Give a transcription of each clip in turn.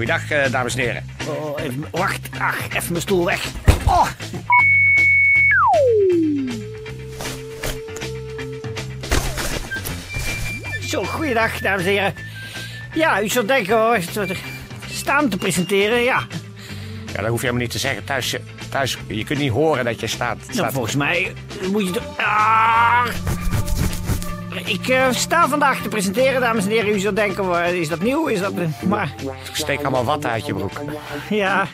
Goeiedag, eh, dames en heren. Oh, even, wacht. Ach, even mijn stoel weg. Oh. Zo, goeiedag, dames en heren. Ja, u zult denken hoor, staan te presenteren, ja. Ja, dat hoef je helemaal niet te zeggen. Thuis, eh, thuis je kunt niet horen dat je staat. Nou, volgens mij moet je... Ah. Ik eh, sta vandaag te presenteren, dames en heren. U zult denken, is dat nieuw? Is dat... eh, Maar, Steek allemaal wat uit je broek. ja...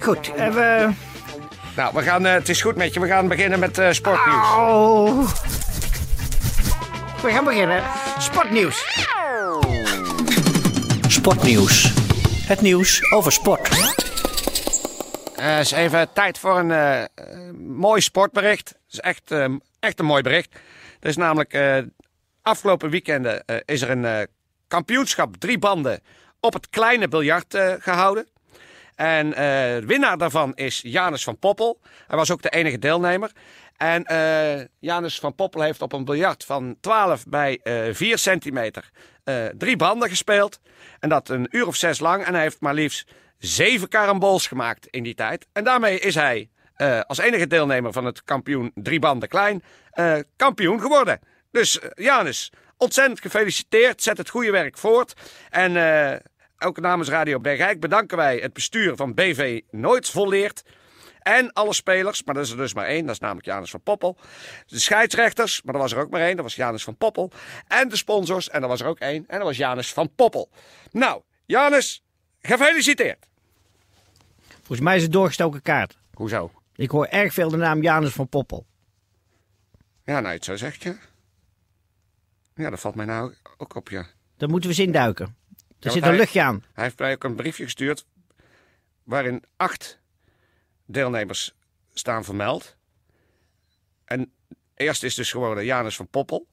Goed, eh, we... Nou, we gaan, het is goed met je. We gaan beginnen met sportnieuws. Oh. We gaan beginnen. Sportnieuws. Sportnieuws. Het nieuws over sport. Eh is even tijd voor een mooi sportbericht. Het is echt, eh, echt een mooi bericht. Er is namelijk eh, afgelopen weekenden eh, is er een eh, kampioenschap drie banden op het kleine biljart eh, gehouden. En de winnaar daarvan is Janus van Poppel. Hij was ook de enige deelnemer. En Janus van Poppel heeft op een biljart van 12 bij eh 4 centimeter drie banden gespeeld. En dat een uur of zes lang. En hij heeft maar liefst zeven karambols gemaakt in die tijd. En daarmee is hij als enige deelnemer van het kampioen drie banden klein kampioen geworden. Dus eh, Janus, ontzettend gefeliciteerd. Zet het goede werk voort. En eh, ook namens Radio Bergijk bedanken wij het bestuur van BV Nooit Volleerd. En alle spelers, maar dat is er dus maar één, dat is namelijk Janus van Poppel. De scheidsrechters, maar er was er ook maar één, dat was Janus van Poppel. En de sponsors, en er was er ook één, en dat was Janus van Poppel. Nou, Janus, gefeliciteerd. Volgens mij is het doorgestoken kaart. Hoezo? Ik hoor erg veel de naam Janus van Poppel. Ja, nou, je het zo zegt, ja. Ja, dat valt mij nou ook op, ja. Daar moeten we eens induiken. Er zit een hij- luchtje aan. Hij heeft mij ook een briefje gestuurd waarin acht deelnemers staan vermeld. En eerst is dus geworden Janus van Poppel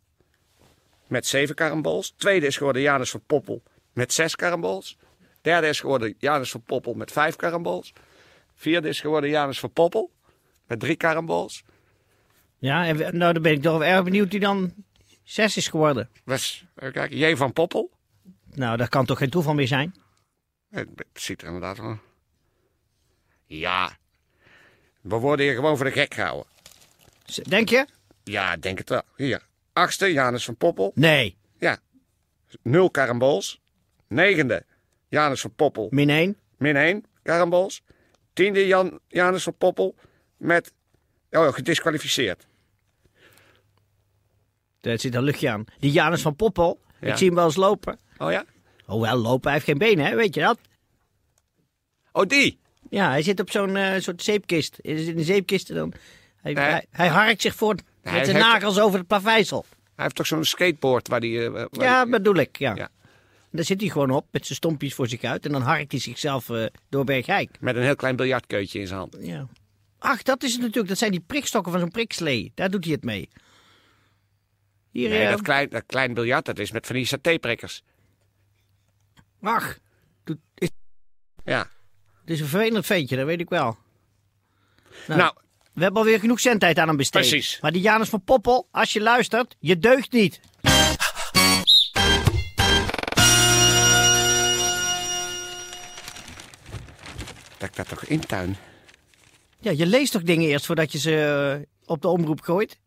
met zeven karambols. Tweede is geworden Janus van Poppel met zes karambols. Derde is geworden Janus van Poppel met vijf karambols. Vierde is geworden Janus van Poppel met drie karambols. Ja, en nou dan ben ik toch wel erg benieuwd die dan zes is geworden. Was, even kijken, J van Poppel. Nou, dat kan toch geen toeval meer zijn? Het ziet er inderdaad wel. Ja, we worden hier gewoon voor de gek gehouden. Denk je? Ja, denk het wel. Hier. Achtste, Janus van Poppel. Nee. Ja. Nul karambols. Negende, Janus van Poppel. Min 1. Min één karambols. Tiende, Jan, Janus van Poppel. Met, oh, gedisqualificeerd. Daar zit een luchtje aan. Die Janus van Poppel, Ja. ik zie hem wel eens lopen. Oh ja? Oh wel, lopen, hij heeft geen benen, hè? weet je dat? Oh, die. Ja, hij zit op zo'n eh, soort zeepkist. Hij in een zeepkist en dan... Hij, Nee. hij, hij harkt zich voort hij met zijn heeft- nagels over het plaveisel. Hij heeft toch zo'n skateboard waar die... eh, Ja, die- bedoel ik, ja. Ja. Daar zit hij gewoon op met zijn stompjes voor zich uit. En dan harkt hij zichzelf eh, door Bergijk. met een heel klein biljartkeutje in zijn hand. Ja. Ach, dat is het natuurlijk. Dat zijn die prikstokken van zo'n prikslee. Daar doet hij het mee. Hier, Nee, dat klein, dat klein biljart, dat is met van die satéprikkers. ach. doet- is- Ja. Het is een vervelend ventje, dat weet ik wel. Nou, Nou, We hebben alweer genoeg zendtijd aan hem besteed. Precies. Maar die Janus van Poppel, als je luistert, je deugt niet. dat ik dat toch intuin. Ja, je leest toch dingen eerst voordat je ze eh, op de omroep gooit?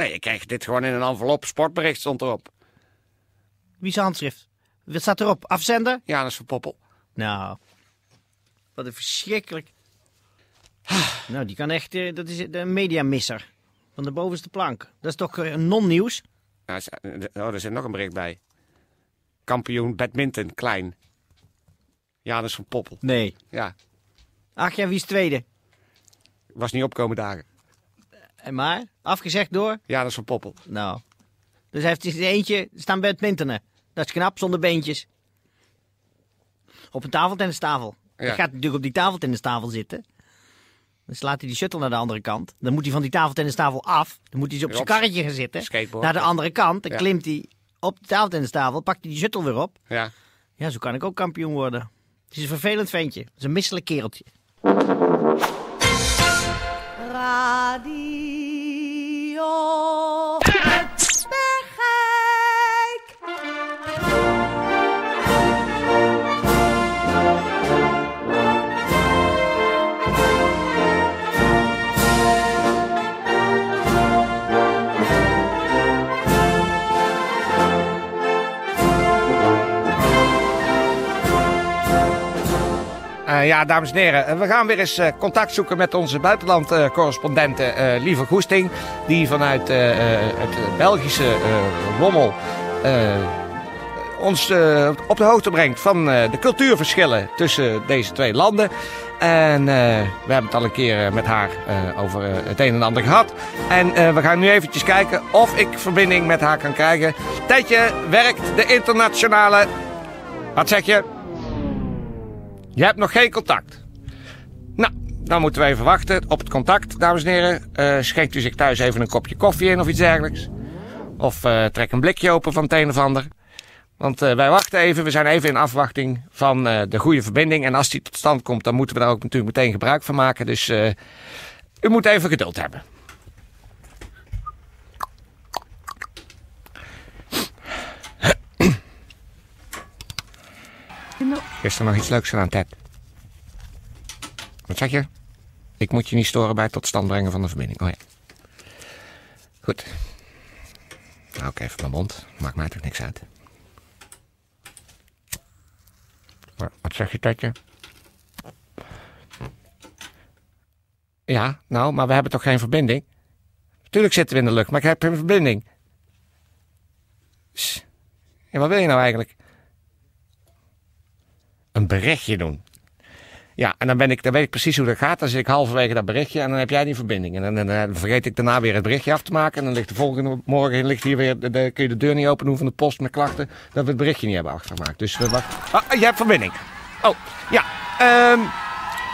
Nee, ik krijg dit gewoon in een envelop. Sportbericht stond erop. Wie zijn handschrift? Wat staat erop? Afzender? Janus van Poppel. Nou, wat een verschrikkelijk. Nou, die kan echt, eh, dat is een mediamisser. Van de bovenste plank. Dat is toch eh, non-nieuws? Nou, is- oh, er zit nog een bericht bij. Kampioen badminton, klein. Janus van Poppel. Nee. Ja, Ach ja, wie is tweede? was niet opkomen dagen. En maar, afgezegd door? Janus van Poppel. Nou. Dus hij heeft in zijn eentje staan badmintonen. Dat is knap, zonder beentjes. op een tafeltennistafel. Ja. Hij gaat natuurlijk op die tafeltennistafel zitten. Dan slaat hij die shuttle naar de andere kant. Dan moet hij van die tafeltennistafel af. Dan moet hij op zijn karretje gaan zitten. skateboard. Naar de andere kant. Dan Ja. klimt hij op de tafeltennistafel. Pakt hij die shuttle weer op. Ja. Ja, zo kan ik ook kampioen worden. Het is een vervelend ventje. Het is een misselijk kereltje. Radio het ja, dames en heren, eh, we gaan weer eens eh, contact zoeken met onze buitenland-correspondente eh, Lieve Goesting. Die vanuit het Belgische Lommel eh, ons op de hoogte brengt van de cultuurverschillen tussen deze twee landen. En we hebben het al een keer met haar over het een en ander gehad. En we gaan nu eventjes kijken of ik verbinding met haar kan krijgen. Tijdje werkt de internationale... Wat zeg je? Je hebt nog geen contact. Nou, dan moeten we even wachten op het contact, dames en heren. Eh, schenkt u zich thuis even een kopje koffie in of iets dergelijks. Of eh, trek een blikje open van het een of ander. Want eh, wij wachten even, we zijn even in afwachting van de goede verbinding. En als die tot stand komt, dan moeten we daar ook natuurlijk meteen gebruik van maken. Dus u moet even geduld hebben. Is er nog iets leuks gedaan, Ted? Wat zeg je? Ik moet je niet storen bij het tot stand brengen van de verbinding. Oh ja. Goed. Nou, ik even mijn mond. Maakt mij toch niks uit. Wa- Wat zeg je, Tetje? Ja, nou, maar we hebben toch geen verbinding? Tuurlijk zitten we in de lucht, maar ik heb geen verbinding. Ja, wat wil je nou eigenlijk? Een berichtje doen. Ja, en dan, ben ik, dan weet ik precies hoe dat gaat. Dan zit ik halverwege dat berichtje en dan heb jij die verbinding. En dan, dan, dan vergeet ik daarna weer het berichtje af te maken. En dan ligt de volgende morgen ligt hier weer, de, de- kun je de deur niet open doen van de post met klachten. Dat we het berichtje niet hebben achtergemaakt. Dus we wachten. Ah, je hebt verbinding. Oh, ja. Ehm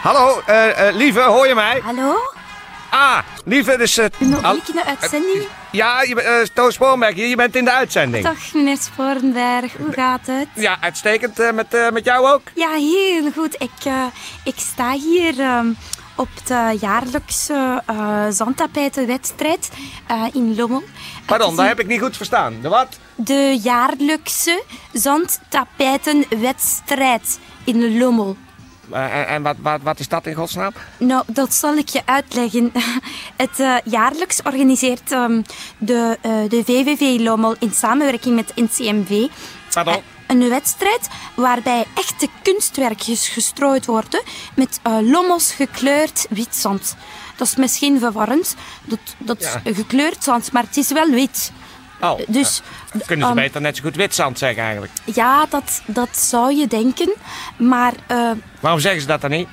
hallo, eh, eh, lieve, hoor je mij? Hallo? Ah, lieve, dus... eh, Ben al- ik in de uitzending? Ja, je, bent, eh, Toon hier, je bent in de uitzending. Dag meneer Sporenberg, hoe gaat het? Ja, uitstekend. eh, met, eh, met jou ook? Ja, heel goed. Ik, ik sta hier ehm, op de jaarlijkse zandtapijtenwedstrijd in Lommel. Pardon, daar is heb ik niet goed verstaan. De wat? De jaarlijkse zandtapijtenwedstrijd in Lommel. Eh, en en wat, wat, wat is dat in godsnaam? Nou, dat zal ik je uitleggen. Het eh, jaarlijks organiseert ehm, de, eh, de VVV Lommel in samenwerking met NCMV Pardon? een wedstrijd waarbij echte kunstwerkjes gestrooid worden met eh, lommels gekleurd wit zand. Dat is misschien verwarrend. Dat, dat Ja. gekleurd zand, maar het is wel wit. Oh, Dus kunnen ze ehm, beter net zo goed witzand zeggen eigenlijk. ja, dat, dat zou je denken. Maar eh, Waarom zeggen ze dat dan niet?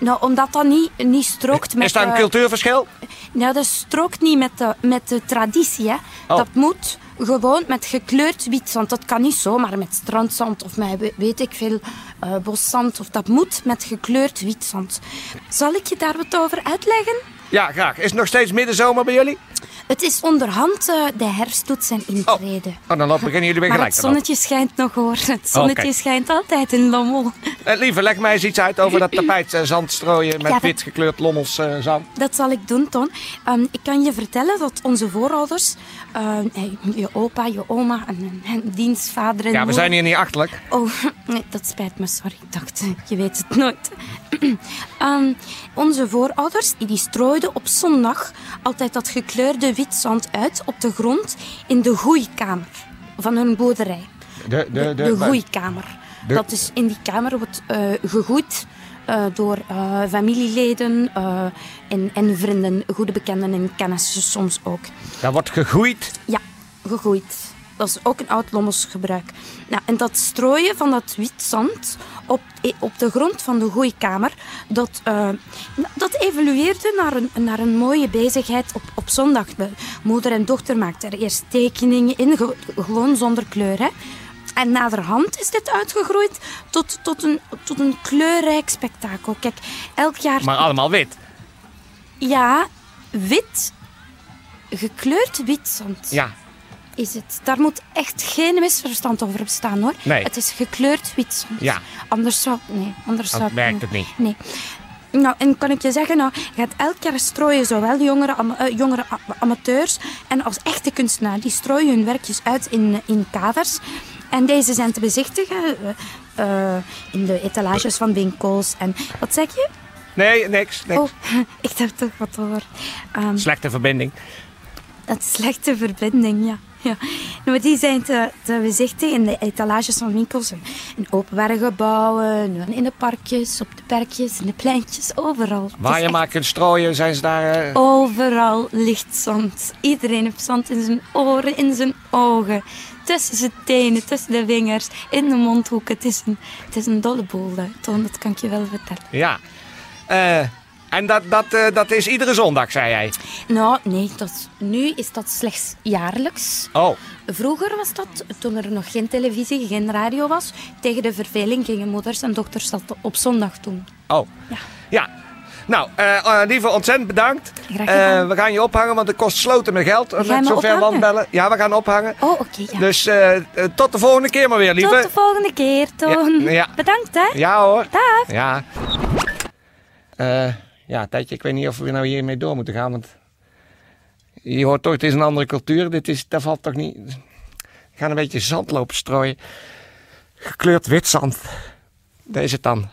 nou, omdat dat niet, niet strookt met... Is dat een eh, cultuurverschil? Nou, dat strookt niet met de, met de traditie. Hè. Oh. Dat moet gewoon met gekleurd witzand. Dat kan niet zomaar met strandzand of met we- weet ik veel eh, boszand. Of dat moet met gekleurd witzand. Zal ik je daar wat over uitleggen? Ja, graag. Is het nog steeds middenzomer bij jullie? Het is onderhand eh, de herfst doet zijn intrede. Oh, dan lopen- beginnen jullie weer Maar gelijk. het zonnetje schijnt nog hoor. Het zonnetje schijnt altijd in Lommel. Eh, lieve, leg mij eens iets uit over dat tapijt eh, zand strooien met Ja, wit gekleurd lommels eh, zand. Dat zal ik doen, Ton. Ehm, ik kan je vertellen dat onze voorouders, ehm, eh, je opa, je oma en, en dienstvader en Ja, we moeder- zijn hier niet achterlijk. Oh, nee, dat spijt me, sorry. Ik dacht, eh, je weet het nooit. Ehm, onze voorouders die strooiden op zondag altijd dat gekleurde wit zand uit op de grond in de groeikamer van hun boerderij. De, De, de groeikamer. de- Dat is in die kamer wordt eh gegroeid eh, door eh, familieleden en, en vrienden, goede bekenden en kennissen soms ook. Daar wordt gegroeid. Ja, gegroeid. Dat is ook een oud Lommels gebruik. Nou, en dat strooien van dat wit zand op, op de grond van de groeikamer, dat, eh, dat evolueerde naar een, naar een mooie bezigheid op, op zondag. De moeder en dochter maakten er eerst tekeningen in, ge- gewoon zonder kleur. Hè. En naderhand is dit uitgegroeid tot, tot, een, tot een kleurrijk spektakel. Kijk, elk jaar... Maar allemaal wit. Ja, wit. Gekleurd wit zand Ja, is het. Daar moet echt geen misverstand over bestaan hoor. Nee. Het is gekleurd wit. Ja. Anders zou, nee, anders zou dat werkt het niet. Nee. Nou, en kan ik je zeggen, nou, je gaat elk jaar strooien zowel jongere, ama- eh, jongere amateurs en als echte kunstenaar. Die strooien hun werkjes uit in, in kaders. En deze zijn te bezichtigen eh, eh, in de etalages van winkels. En wat zeg je? Nee, niks. niks. Oh, ik heb toch wat hoor. Ehm, Slechte verbinding. dat slechte verbinding, ja. ja. Nou, maar die zijn te, te bezichtigen in de etalages van winkels, in, openbare gebouwen, in de parkjes, op de perkjes, in de pleintjes, overal. Waar je echt maar kunt strooien, zijn ze daar... eh, Overal ligt zand. Iedereen heeft zand in zijn oren, in zijn ogen. Tussen zijn tenen, tussen de vingers, in de mondhoeken. Het is een, het is een dolle boel, Toon, dat kan ik je wel vertellen. Ja. Eh, en dat, dat, eh, dat is iedere zondag, zei jij. Nou, nee, dat, nu is dat slechts jaarlijks. Oh, Vroeger was dat, toen er nog geen televisie, geen radio was. Tegen de verveling gingen moeders en dochters dat op zondag doen. oh. Ja. Ja. Nou, eh eh, lieve, ontzettend bedankt. Graag gedaan. Eh, we gaan je ophangen, want het kost sloten met geld. Ga je met me zover ophangen? wandbellen. Ja, we gaan ophangen. Oh, oké, ja. Dus eh, eh, tot de volgende keer maar weer, lieve. Tot de volgende keer, Toon. Ja, ja. Bedankt, hè. Ja hoor. Dag. Ja. Eh, ja, Tijdje, ik weet niet of we nou hiermee door moeten gaan. Want je hoort toch, het is een andere cultuur. Dit is, dat valt toch niet... We gaan een beetje zand lopen strooien. Gekleurd wit zand. Dat is het dan.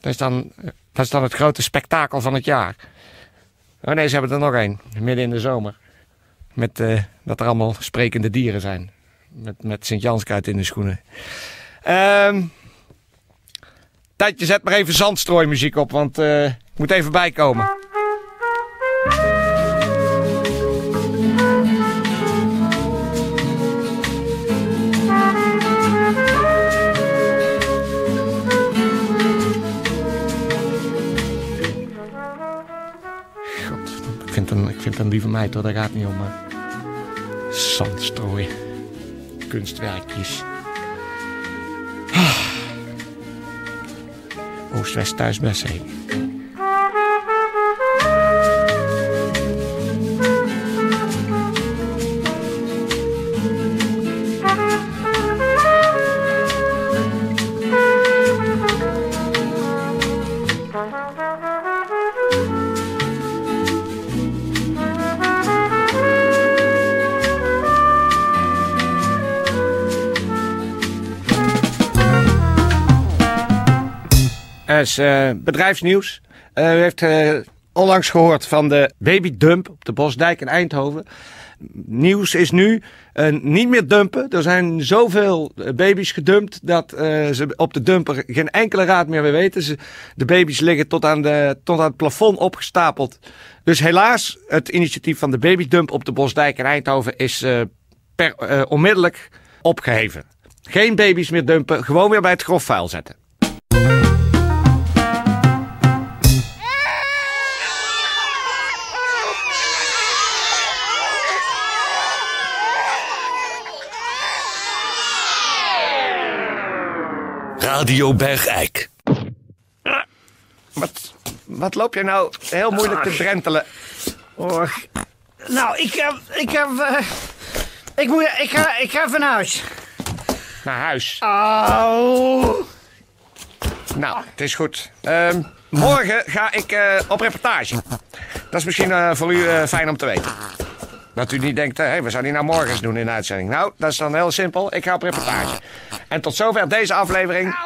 Dat is dan, dat is dan het grote spektakel van het jaar. Oh nee, ze hebben er nog één. Midden in de zomer. Met, eh, dat er allemaal sprekende dieren zijn. Met, met Sint-Janskruid in de schoenen. Ehm... Tijdje, zet maar even zandstrooimuziek op, want eh, moet even bijkomen. Ik vind vind een lieve meid hoor, daar gaat het niet om. Maar... Zandstrooien. Kunstwerkjes. Oost-West thuis. Is eh, bedrijfsnieuws. Eh, u heeft eh, onlangs gehoord van de babydump op de Bosdijk in Eindhoven. Nieuws is nu eh, niet meer dumpen. Er zijn zoveel eh, baby's gedumpt dat eh, ze op de dumper geen enkele raad meer weten. De baby's liggen tot aan, de, tot aan het plafond opgestapeld. Dus helaas, het initiatief van de babydump op de Bosdijk in Eindhoven is eh, per, eh, onmiddellijk opgeheven. Geen baby's meer dumpen, gewoon weer bij het grofvuil zetten. Radio Bergijk. Wat, wat loop je nou heel moeilijk te drentelen? Och. Nou, ik heb... Ik heb... eh, ik, moet, ik, ga, ik ga van huis. Naar huis. Au. Nou, het is goed. Ehm, morgen ga ik eh, op reportage. Dat is misschien eh, voor u eh, fijn om te weten. Dat u niet denkt, hé, we zouden die nou morgens doen in de uitzending. Nou, dat is dan heel simpel. Ik ga op reportage. En tot zover deze aflevering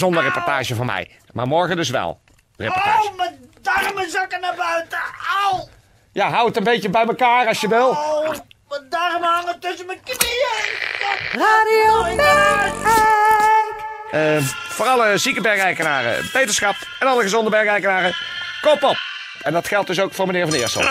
Au. zonder reportage van mij. Maar morgen dus wel. Reportage. Oh, mijn darmen zakken naar buiten. Au. Ja, hou het een beetje bij elkaar als je wil. Oh, mijn darmen hangen tussen mijn knieën. Radio Eh, voor alle zieke bergeikenaren, beterschap en alle gezonde bergeikenaren, kop op. En dat geldt dus ook voor meneer Van Eersel.